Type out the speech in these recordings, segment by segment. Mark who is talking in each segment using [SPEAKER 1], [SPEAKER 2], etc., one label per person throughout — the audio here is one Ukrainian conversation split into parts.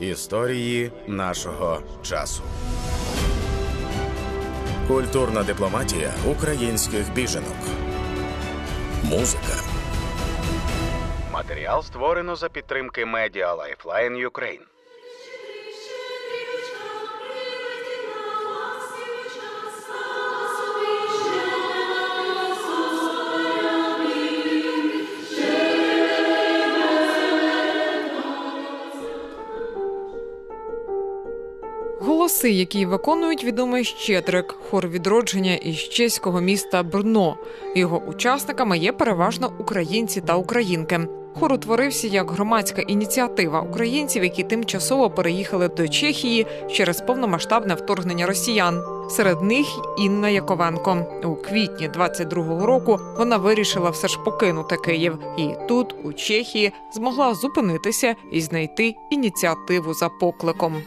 [SPEAKER 1] Історії нашого часу. Культурна дипломатія українських біженок. Музика. Матеріал створено за підтримки Media Lifeline Ukraine.
[SPEAKER 2] Голоси, які виконують відомий Щедрик, хор відродження із чеського міста Брно. Його учасниками є переважно українці та українки. Хор утворився як громадська ініціатива українців, які тимчасово переїхали до Чехії через повномасштабне вторгнення росіян. Серед них Інна Яковенко у квітні 22-го року вона вирішила все ж покинути Київ, і тут, у Чехії, змогла зупинитися і знайти ініціативу за покликом.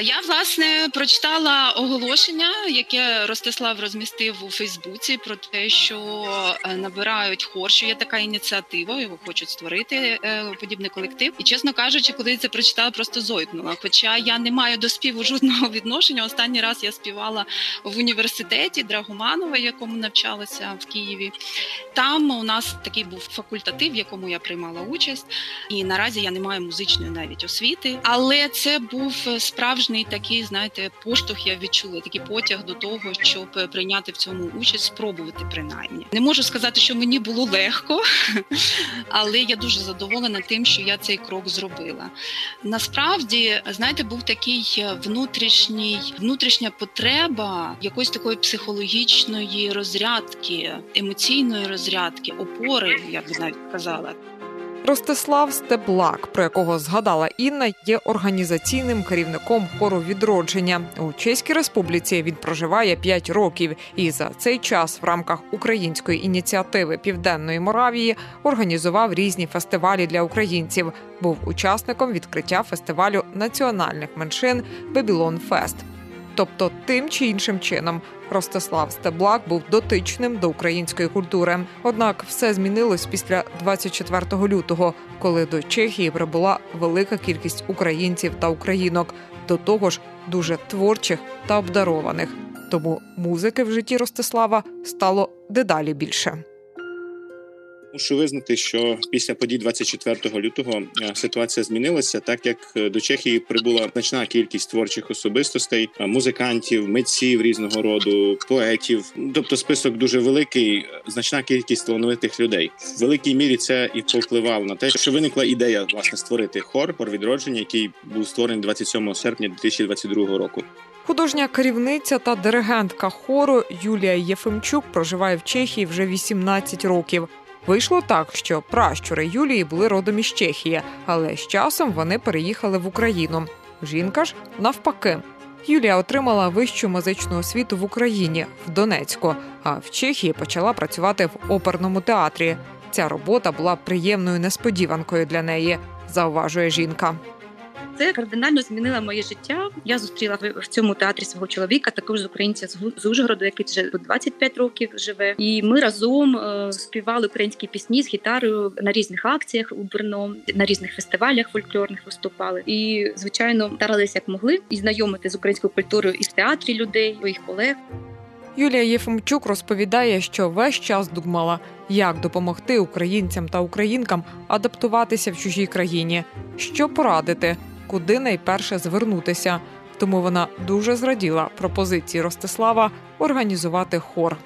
[SPEAKER 3] Я власне прочитала оголошення, яке Ростислав розмістив у Фейсбуці про те, що е, набирають хор, що є така ініціатива, його хочуть створити е, подібний колектив. І чесно кажучи, коли це прочитала, просто зойкнула. Хоча я не маю до співу жодного відношення. Останній раз я співала в університеті Драгоманова, якому навчалася в Києві. Там у нас такий був факультатив, в якому я приймала участь, і наразі я не маю музичної навіть освіти, але це був справжній справжній такий, знаєте, поштовх я відчула такий потяг до того, щоб прийняти в цьому участь, спробувати принаймні. Не можу сказати, що мені було легко, але я дуже задоволена тим, що я цей крок зробила. Насправді, знаєте, був такий внутрішній, внутрішня потреба якоїсь такої психологічної розрядки, емоційної розрядки, опори, я б навіть казала.
[SPEAKER 2] Ростислав Стеблак, про якого згадала Інна, є організаційним керівником хору відродження у Чеській Республіці. Він проживає 5 років, і за цей час в рамках української ініціативи Південної Моравії організував різні фестивалі для українців. Був учасником відкриття фестивалю національних меншин Бебілон Фест. Тобто, тим чи іншим чином Ростислав Стеблак був дотичним до української культури. Однак все змінилось після 24 лютого, коли до Чехії прибула велика кількість українців та українок, до того ж дуже творчих та обдарованих. Тому музики в житті Ростислава стало дедалі більше.
[SPEAKER 4] Мушу визнати, що після подій 24 лютого е, ситуація змінилася, так як е, до Чехії прибула значна кількість творчих особистостей, е, музикантів, митців різного роду, поетів. Тобто, список дуже великий, значна кількість талановитих людей. В великій мірі це і повпливало на те, що виникла ідея власне створити хор хор відродження, який був створений 27 серпня 2022 року.
[SPEAKER 2] Художня керівниця та диригентка хору Юлія Єфимчук проживає в Чехії вже 18 років. Вийшло так, що пращури Юлії були родом із Чехії, але з часом вони переїхали в Україну. Жінка ж навпаки. Юлія отримала вищу музичну освіту в Україні в Донецьку, а в Чехії почала працювати в оперному театрі. Ця робота була приємною несподіванкою для неї, зауважує жінка.
[SPEAKER 5] Це кардинально змінило моє життя. Я зустріла в цьому театрі свого чоловіка, також з українця з Ужгороду, який вже 25 років живе. І ми разом е, співали українські пісні з гітарою на різних акціях у Брно, на різних фестивалях фольклорних виступали. І звичайно старалися як могли і знайомити з українською культурою і в театрі людей, своїх колег.
[SPEAKER 2] Юлія Єфимчук розповідає, що весь час думала, як допомогти українцям та українкам адаптуватися в чужій країні, що порадити, куди найперше звернутися. Тому вона дуже зраділа пропозиції Ростислава організувати хор.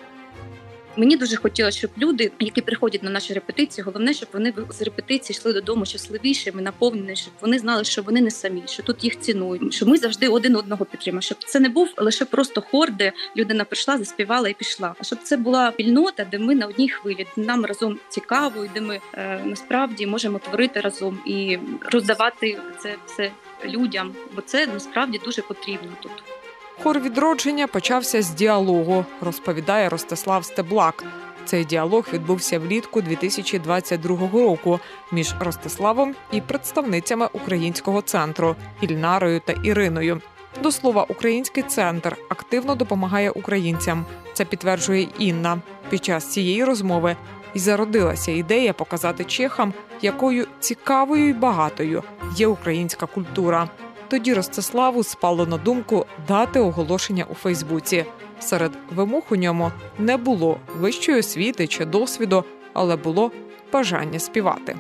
[SPEAKER 5] Мені дуже хотілося, щоб люди, які приходять на наші репетиції, головне, щоб вони з репетиції йшли додому щасливішими, наповнені, щоб вони знали, що вони не самі, що тут їх цінують, що ми завжди один одного підтримуємо. Щоб це не був лише просто хор, де людина прийшла, заспівала і пішла. А щоб це була спільнота, де ми на одній хвилі, де нам разом цікаво, і де ми е, насправді можемо творити разом і роздавати це все людям, бо це насправді дуже потрібно тут.
[SPEAKER 2] Хор відродження почався з діалогу, розповідає Ростислав Стеблак. Цей діалог відбувся влітку 2022 року між Ростиславом і представницями українського центру Ільнарою та Іриною. До слова, український центр активно допомагає українцям. Це підтверджує Інна. Під час цієї розмови і зародилася ідея показати чехам, якою цікавою і багатою є українська культура. Тоді Ростиславу спало на думку дати оголошення у Фейсбуці. Серед вимог у ньому не було вищої освіти чи досвіду, але було бажання співати.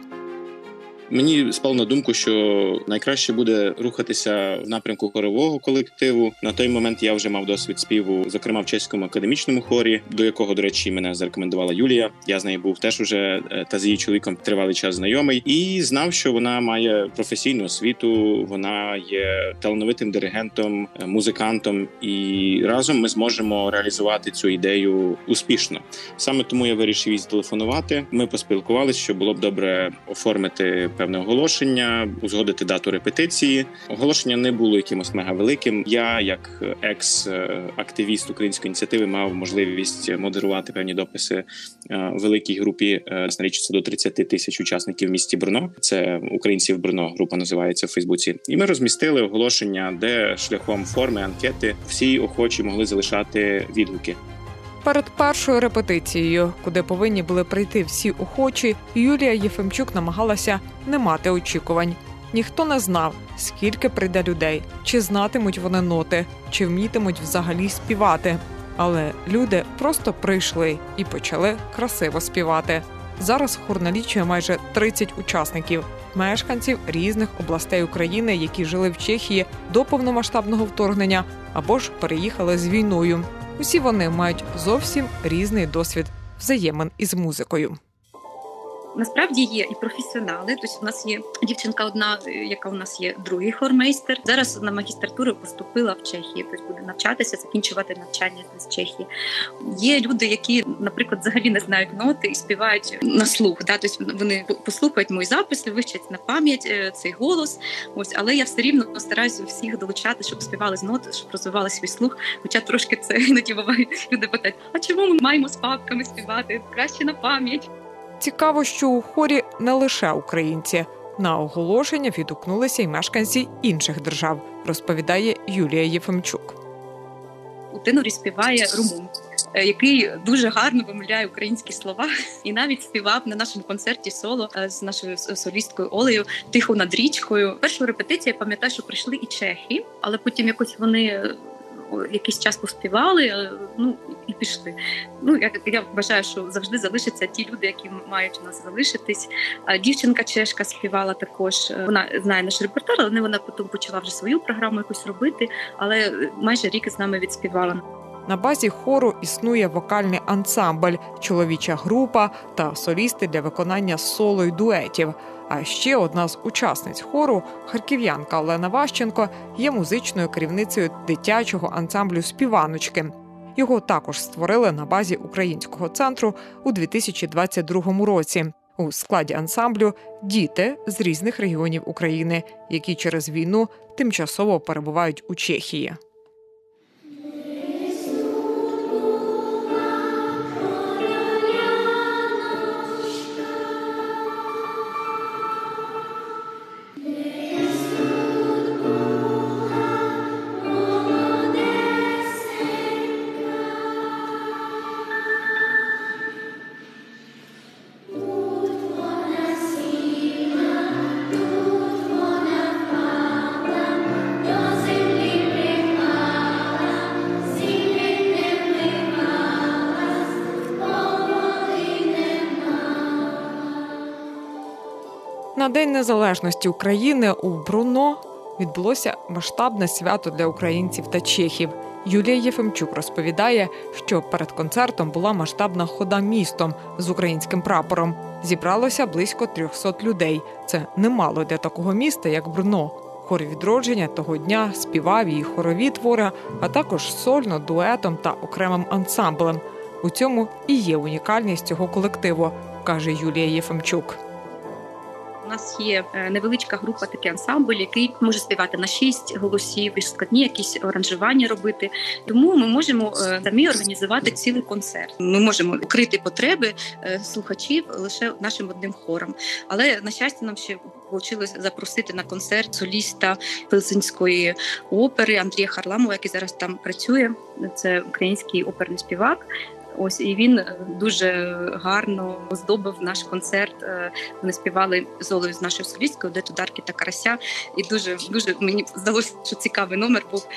[SPEAKER 4] Мені спало на думку, що найкраще буде рухатися в напрямку хорового колективу. На той момент я вже мав досвід співу, зокрема в чеському академічному хорі, до якого, до речі, мене зарекомендувала Юлія. Я з нею був теж уже е, та з її чоловіком тривалий час знайомий, і знав, що вона має професійну освіту. Вона є талановитим диригентом, е, музикантом, і разом ми зможемо реалізувати цю ідею успішно. Саме тому я вирішив їй зателефонувати. Ми поспілкувалися, що було б добре оформити певне оголошення, узгодити дату репетиції. Оголошення не було якимось мега великим. Я, як екс-активіст української ініціативи, мав можливість модерувати певні дописи е, великій групі. Е, налічиться до 30 тисяч учасників в місті Брно. Це українців Брно. Група називається в Фейсбуці. І ми розмістили оголошення, де шляхом форми анкети всі охочі могли залишати відгуки.
[SPEAKER 2] Перед першою репетицією, куди повинні були прийти всі охочі, Юлія Єфимчук намагалася не мати очікувань. Ніхто не знав, скільки прийде людей, чи знатимуть вони ноти, чи вмітимуть взагалі співати. Але люди просто прийшли і почали красиво співати. Зараз хор налічує майже 30 учасників, мешканців різних областей України, які жили в Чехії до повномасштабного вторгнення або ж переїхали з війною. Усі вони мають зовсім різний досвід взаємин із музикою.
[SPEAKER 5] Насправді є і професіонали. Тобто у нас є дівчинка, одна яка у нас є другий хормейстер. Зараз на магістратуру поступила в Чехії, тобто буде навчатися, закінчувати навчання з Чехії. Є люди, які, наприклад, взагалі не знають ноти і співають на слух. Да? Тобто вони послухають мої записи, вивчать на пам'ять е, цей голос. Ось, але я все рівно стараюся всіх долучати, щоб співали з ноти, щоб розвивали свій слух. Хоча трошки це іноді буває. Люди питають: а чому ми маємо з папками співати? Краще на пам'ять.
[SPEAKER 2] Цікаво, що у хорі не лише українці. На оголошення відгукнулися й мешканці інших держав, розповідає Юлія Єфимчук.
[SPEAKER 5] У тенорі співає румун, е, який дуже гарно вимовляє українські слова, і навіть співав на нашому концерті соло е, з нашою солісткою Олею тихо над річкою. Першу репетицію я пам'ятаю, що прийшли і чехи, але потім якось вони якийсь час поспівали, е, ну і пішли. Ну я я вважаю, що завжди залишаться ті люди, які мають у нас залишитись. Дівчинка чешка співала також. Е, вона знає наш репертуар, але вона потім почала вже свою програму якусь робити, але майже рік з нами відспівала.
[SPEAKER 2] На базі хору існує вокальний ансамбль, чоловіча група та солісти для виконання соло й дуетів. А ще одна з учасниць хору, харків'янка Олена Ващенко, є музичною керівницею дитячого ансамблю співаночки. Його також створили на базі українського центру у 2022 році. У складі ансамблю діти з різних регіонів України, які через війну тимчасово перебувають у Чехії. На День Незалежності України у Бруно відбулося масштабне свято для українців та чехів. Юлія Єфимчук розповідає, що перед концертом була масштабна хода містом з українським прапором. Зібралося близько 300 людей. Це немало для такого міста, як Бруно. Хор відродження того дня співав її хорові твори, а також сольно, дуетом та окремим ансамблем. У цьому і є унікальність цього колективу, каже Юлія Єфимчук.
[SPEAKER 5] У нас є е, невеличка група, такий ансамбль, який може співати на шість голосів і складні якісь оранжування робити. Тому ми можемо е, самі організувати цілий концерт. Ми можемо укрити потреби е, слухачів лише нашим одним хором. Але на щастя, нам ще вийшло запросити на концерт соліста Пилсинської опери Андрія Харламова, який зараз там працює. Це український оперний співак. Ось і він дуже гарно оздобив наш концерт. Вони співали золою з нашою солісткою, де тударки та карася. І дуже дуже мені здалося, що цікавий номер був.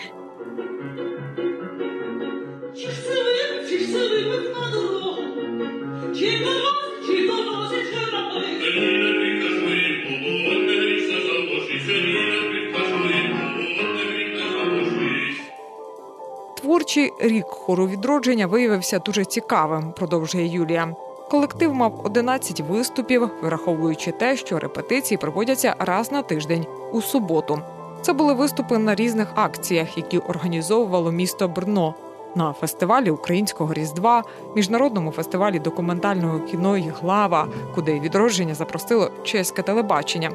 [SPEAKER 2] Творчий рік хору відродження виявився дуже цікавим, продовжує Юлія. Колектив мав 11 виступів, враховуючи те, що репетиції проводяться раз на тиждень у суботу. Це були виступи на різних акціях, які організовувало місто Брно на фестивалі українського різдва, міжнародному фестивалі документального кіно «Глава», куди відродження запросило чеське телебачення.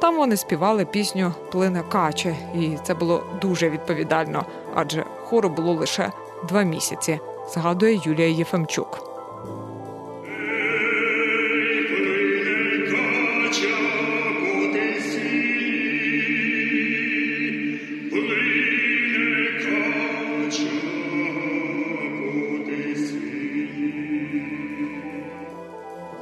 [SPEAKER 2] Там вони співали пісню Плине каче, і це було дуже відповідально, адже хору було лише два місяці. Згадує Юлія Єфемчук.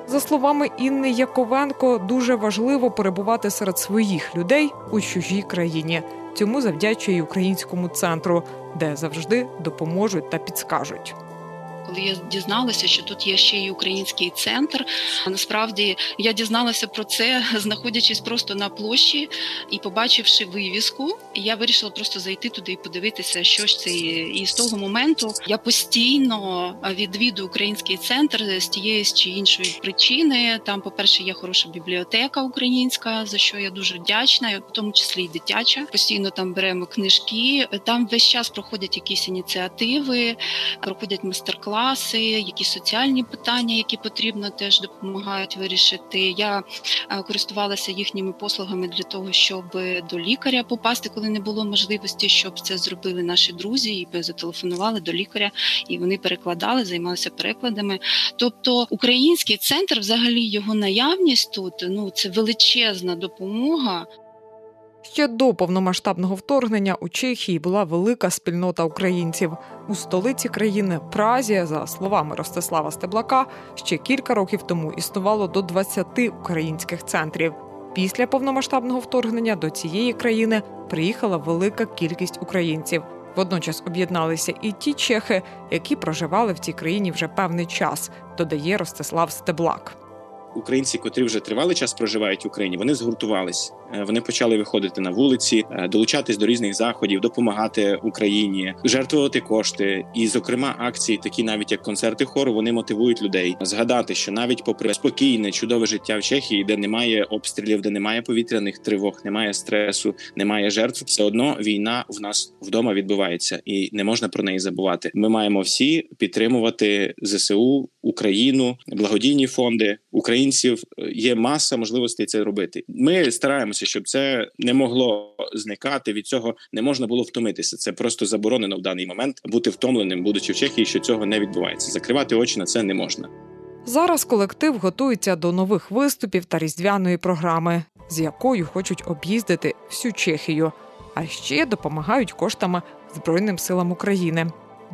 [SPEAKER 2] За словами Інни Яковенко, дуже важливо перебувати серед своїх людей у чужій країні. Цьому завдячує українському центру, де завжди допоможуть та підскажуть
[SPEAKER 3] коли я дізналася, що тут є ще й український центр. Насправді я дізналася про це, знаходячись просто на площі і побачивши вивіску, я вирішила просто зайти туди і подивитися, що ж це є. І з того моменту я постійно відвідую український центр з тієї чи іншої причини. Там, по перше, є хороша бібліотека українська, за що я дуже вдячна, в тому числі і дитяча. Постійно там беремо книжки. Там весь час проходять якісь ініціативи, проходять майстер-класи класи, якісь соціальні питання, які потрібно, теж допомагають вирішити. Я е, користувалася їхніми послугами для того, щоб до лікаря попасти, коли не було можливості, щоб це зробили наші друзі, і зателефонували до лікаря, і вони перекладали, займалися перекладами. Тобто, український центр, взагалі, його наявність тут ну це величезна допомога.
[SPEAKER 2] Ще до повномасштабного вторгнення у Чехії була велика спільнота українців у столиці країни Празі. За словами Ростислава Стеблака, ще кілька років тому існувало до 20 українських центрів. Після повномасштабного вторгнення до цієї країни приїхала велика кількість українців. Водночас об'єдналися і ті чехи, які проживали в цій країні вже певний час. Додає Ростислав Стеблак.
[SPEAKER 4] Українці, котрі вже тривалий час проживають в Україні, вони згуртувались. Е, вони почали виходити на вулиці, е, долучатись до різних заходів, допомагати Україні, жертвувати кошти. І, зокрема, акції, такі навіть як концерти хору, вони мотивують людей згадати, що навіть попри спокійне, чудове життя в Чехії, де немає обстрілів, де немає повітряних тривог, немає стресу, немає жертв, все одно війна в нас вдома відбувається, і не можна про неї забувати. Ми маємо всі підтримувати зсу Україну, благодійні фонди українців. Є маса можливостей це робити. Ми стараємося стараємося, щоб це не могло зникати. Від цього не можна було втомитися. Це просто заборонено в даний момент бути втомленим, будучи в Чехії, що цього не відбувається. Закривати очі на це не можна.
[SPEAKER 2] Зараз колектив готується до нових виступів та різдвяної програми, з якою хочуть об'їздити всю Чехію, а ще допомагають коштами Збройним силам України.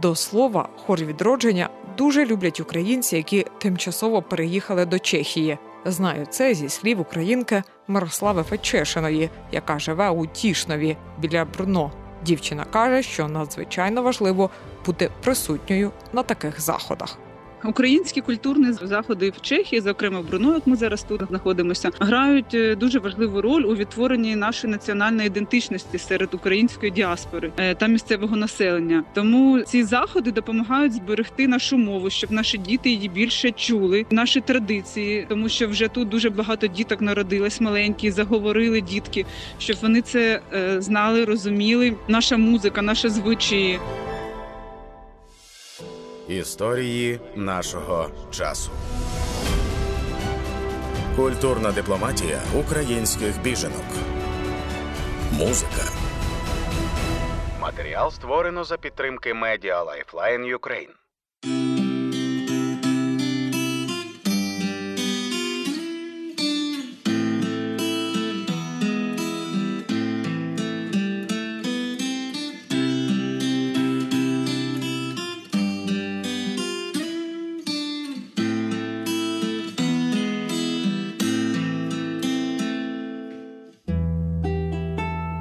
[SPEAKER 2] До слова, хор відродження дуже люблять українці, які тимчасово переїхали до Чехії. Знаю це зі слів українки Мирослави Фечешиної, яка живе у Тішнові біля Брно. Дівчина каже, що надзвичайно важливо бути присутньою на таких заходах.
[SPEAKER 6] Українські культурні заходи в Чехії, зокрема в Бруно, як ми зараз тут знаходимося, грають е, дуже важливу роль у відтворенні нашої національної ідентичності серед української діаспори е, та місцевого населення. Тому ці заходи допомагають зберегти нашу мову, щоб наші діти її більше чули, наші традиції, тому що вже тут дуже багато діток народилось маленькі, заговорили дітки, щоб вони це е, знали, розуміли. Наша музика, наші звичаї.
[SPEAKER 1] Історії нашого часу. Культурна дипломатія українських біженок. Музика. Матеріал створено за підтримки Media Lifeline Ukraine.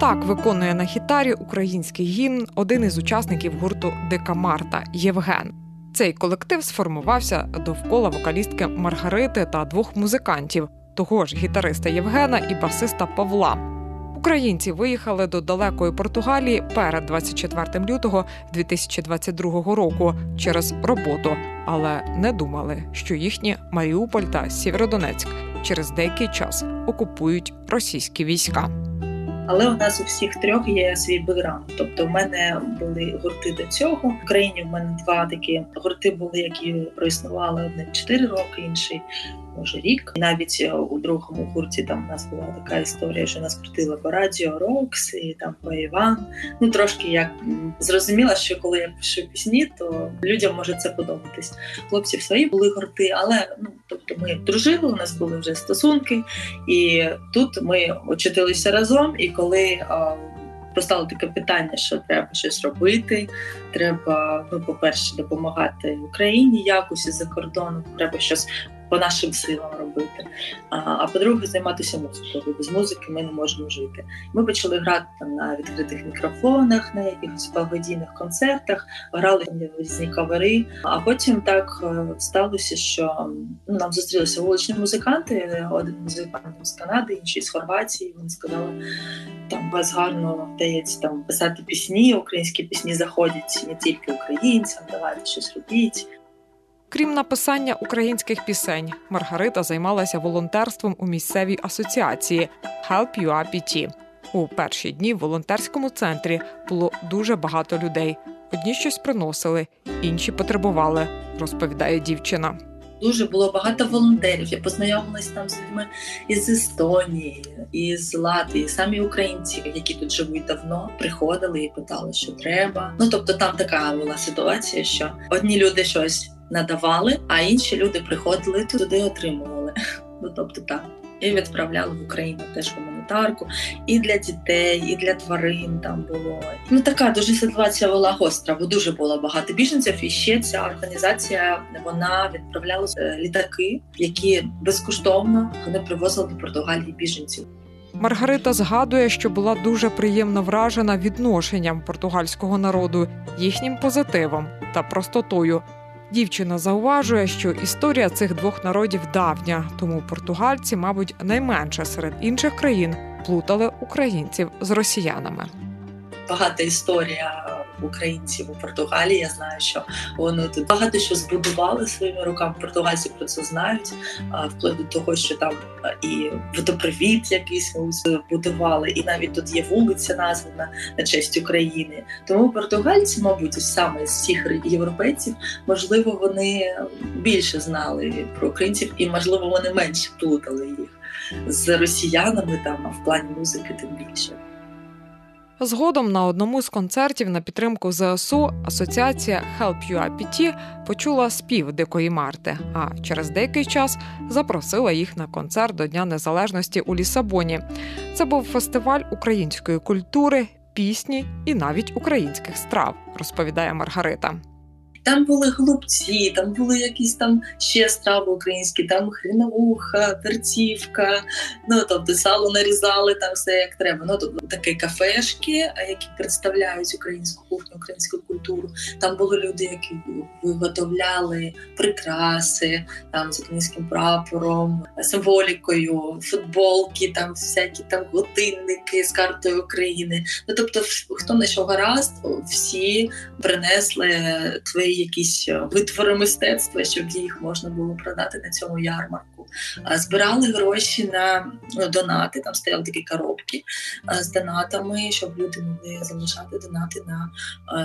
[SPEAKER 2] Так виконує на гітарі український гімн один із учасників гурту Дика Марта Євген. Цей колектив сформувався довкола вокалістки Маргарити та двох музикантів того ж гітариста Євгена і басиста Павла. Українці виїхали до далекої Португалії перед 24 лютого 2022 року через роботу, але не думали, що їхні Маріуполь та Сєвєродонецьк через деякий час окупують російські війська.
[SPEAKER 7] Але у нас у всіх трьох є свій бекграунд. Тобто, в мене були гурти до цього. В Україні в мене два такі гурти були, які проіснували один 4 роки, інший може рік. Навіть е, у другому гурті там у нас була така історія, що нас крутила по радіо Рокс і там по Іван. Ну трошки як зрозуміла, що коли я пишу пісні, то людям може це подобатись. Хлопці свої були гурти, але ну тобто ми дружили. У нас були вже стосунки, і тут ми очутилися разом. І коли постало таке питання, що треба щось робити. Треба, ну, по-перше, допомагати Україні якось із за кордону. Треба щось по нашим силам робити. А а по-друге, займатися музикою. Без музики ми не можемо жити. Ми почали грати там на відкритих мікрофонах, на якихось благодійних концертах, грали різні кавери. А потім так е, сталося, що ну, нам зустрілися вуличні музиканти. Один музикант з Канади, інший з Хорватії. Вони сказали, там вас гарно вдається там писати пісні. Українські пісні заходять не тільки українцям, давайте щось робіть.
[SPEAKER 2] Крім написання українських пісень, Маргарита займалася волонтерством у місцевій асоціації Help UAPT. У перші дні в волонтерському центрі було дуже багато людей. Одні щось приносили, інші потребували, розповідає дівчина.
[SPEAKER 7] Дуже було багато волонтерів. Я познайомилася там з людьми із Естонії, із Латвії, самі українці, які тут живуть давно, приходили і питали, що треба. Ну тобто, там така була ситуація, що одні люди щось надавали, а інші люди приходили туди, отримували. Ну тобто так. І відправляли в Україну теж гуманітарку і для дітей, і для тварин там було. Ну така дуже ситуація була гостра, бо дуже було багато біженців. І ще ця організація вона відправляла е, літаки, які безкоштовно вони привозили до Португалії біженців.
[SPEAKER 2] Маргарита згадує, що була дуже приємно вражена відношенням португальського народу, їхнім позитивом та простотою. Дівчина зауважує, що історія цих двох народів давня, тому португальці, мабуть, найменше серед інших країн плутали українців з росіянами.
[SPEAKER 7] Багата історія українців у Португалії. Я знаю, що вони тут багато що збудували своїми руками. Португальці про це знають, вплоть до того, що там і водопровід якийсь збудували, і навіть тут є вулиця, названа на честь України. Тому португальці, мабуть, саме з всіх європейців, можливо, вони більше знали про українців, і можливо вони менше плутали їх з росіянами там а в плані музики, тим більше.
[SPEAKER 2] Згодом на одному з концертів на підтримку ЗСУ асоціація Help UAPT почула спів Дикої Марти, а через деякий час запросила їх на концерт до Дня Незалежності у Лісабоні. Це був фестиваль української культури, пісні і навіть українських страв, розповідає Маргарита.
[SPEAKER 7] Там були голубці, там були якісь там ще страви українські, там хріновуха, перцівка, ну тобто сало нарізали там все як треба. Ну тобто такі кафешки, які представляють українську кухню, українську культуру. Там були люди, які виготовляли прикраси там з українським прапором, символікою, футболки, там всякі там годинники з картою України. Ну тобто, хто на що гаразд, всі принесли твої якісь е, витвори мистецтва, щоб їх можна було продати на цьому ярмарку. Збирали гроші на ну, донати. Там стояли такі коробки з донатами, щоб люди могли залишати донати на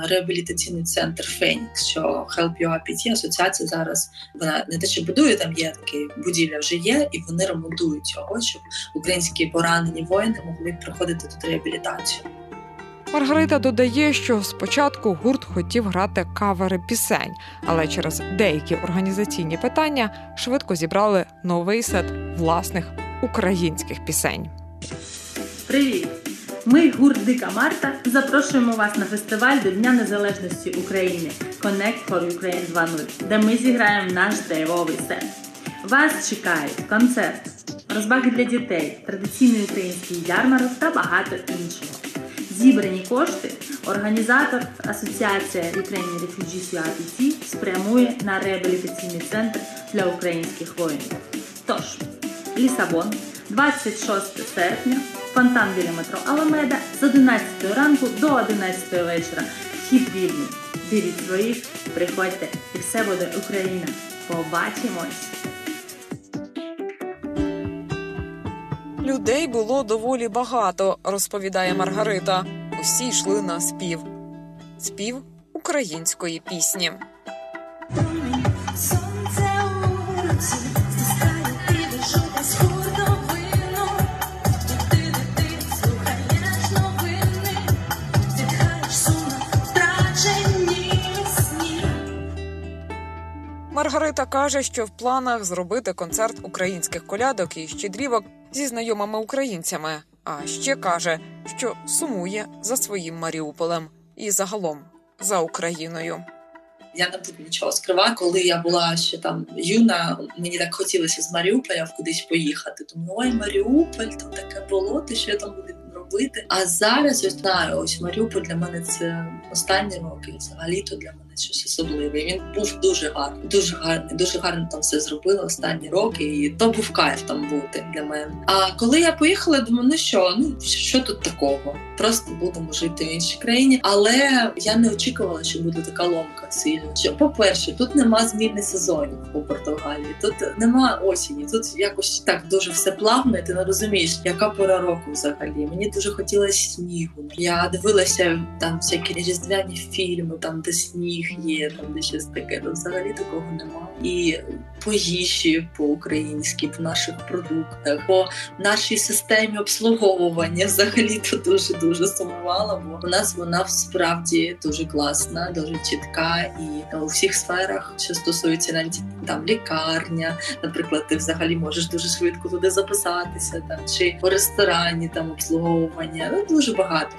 [SPEAKER 7] реабілітаційний центр Фенікс. Що Help You APT, асоціація зараз вона не те, що будує там є такі будівля, вже є, і вони ремонтують його, щоб українські поранені воїни могли проходити тут реабілітацію.
[SPEAKER 2] Маргарита додає, що спочатку гурт хотів грати кавери пісень, але через деякі організаційні питання швидко зібрали новий сет власних українських пісень.
[SPEAKER 8] Привіт! Ми гурт Дика Марта запрошуємо вас на фестиваль до Дня Незалежності України Connect for Ukraine 2.0, де ми зіграємо наш драйвовий сет. Вас чекають концерт, розбаги для дітей, традиційний український ярмарок та багато іншого. Зібрані кошти організатор Асоціація Ukrainian Refugees UIPT спрямує на реабілітаційний центр для українських воїнів. Тож, Лісабон, 26 серпня, фонтан біля метро Аламеда з 11 ранку до 11 вечора. Вхід вільний. Беріть своїх, приходьте, і все буде Україна. Побачимось!
[SPEAKER 2] Людей було доволі багато, розповідає Маргарита. Усі йшли на спів. Спів української пісні.
[SPEAKER 9] Сонце.
[SPEAKER 2] Маргарита каже, що в планах зробити концерт українських колядок і щедрівок зі знайомими українцями. А ще каже, що сумує за своїм Маріуполем і загалом за Україною.
[SPEAKER 7] Я не буду нічого скривати. Коли я була ще там юна, мені так хотілося з Маріуполя кудись поїхати. Тому ой, Маріуполь, там таке болото, що я там буду робити. А зараз я знаю, ось Маріуполь для мене це останні роки. Взагалі то для мене щось особливе. Він був дуже гарний, дуже гарний, дуже гарно там все зробили останні роки. І то був кайф там бути для мене. А коли я поїхала, думаю, ну що, ну що тут такого? Просто будемо жити в іншій країні. Але я не очікувала, що буде така ломка сильна. Що, по-перше, тут нема зміни сезонів у Португалії, тут нема осені. Тут якось так дуже все плавно, і ти не розумієш, яка пора року взагалі. Мені дуже хотілося снігу. Я дивилася там всякі різдвяні фільми, там де сніг є, там де щось таке. Тут взагалі такого нема. І по їжі по-українськи, по наших продуктах, по нашій системі обслуговування взагалі то дуже дуже сумувала, бо у нас вона справді дуже класна, дуже чітка і у всіх сферах, що стосується навіть там лікарня, наприклад, ти взагалі можеш дуже швидко туди записатися, там чи по ресторані там обслуговування. Ну дуже багато.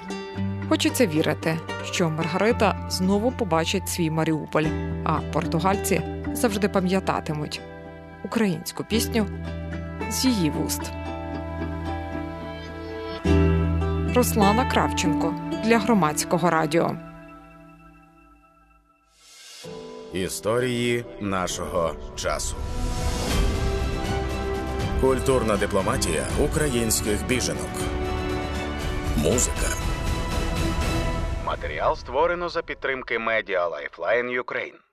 [SPEAKER 2] Хочеться вірити, що Маргарита знову побачить свій Маріуполь, а португальці завжди пам'ятатимуть українську пісню з її вуст. Руслана Кравченко для громадського радіо.
[SPEAKER 1] Історії нашого часу. Культурна дипломатія українських біженок. Музика. Матеріал створено за підтримки Media Lifeline Ukraine.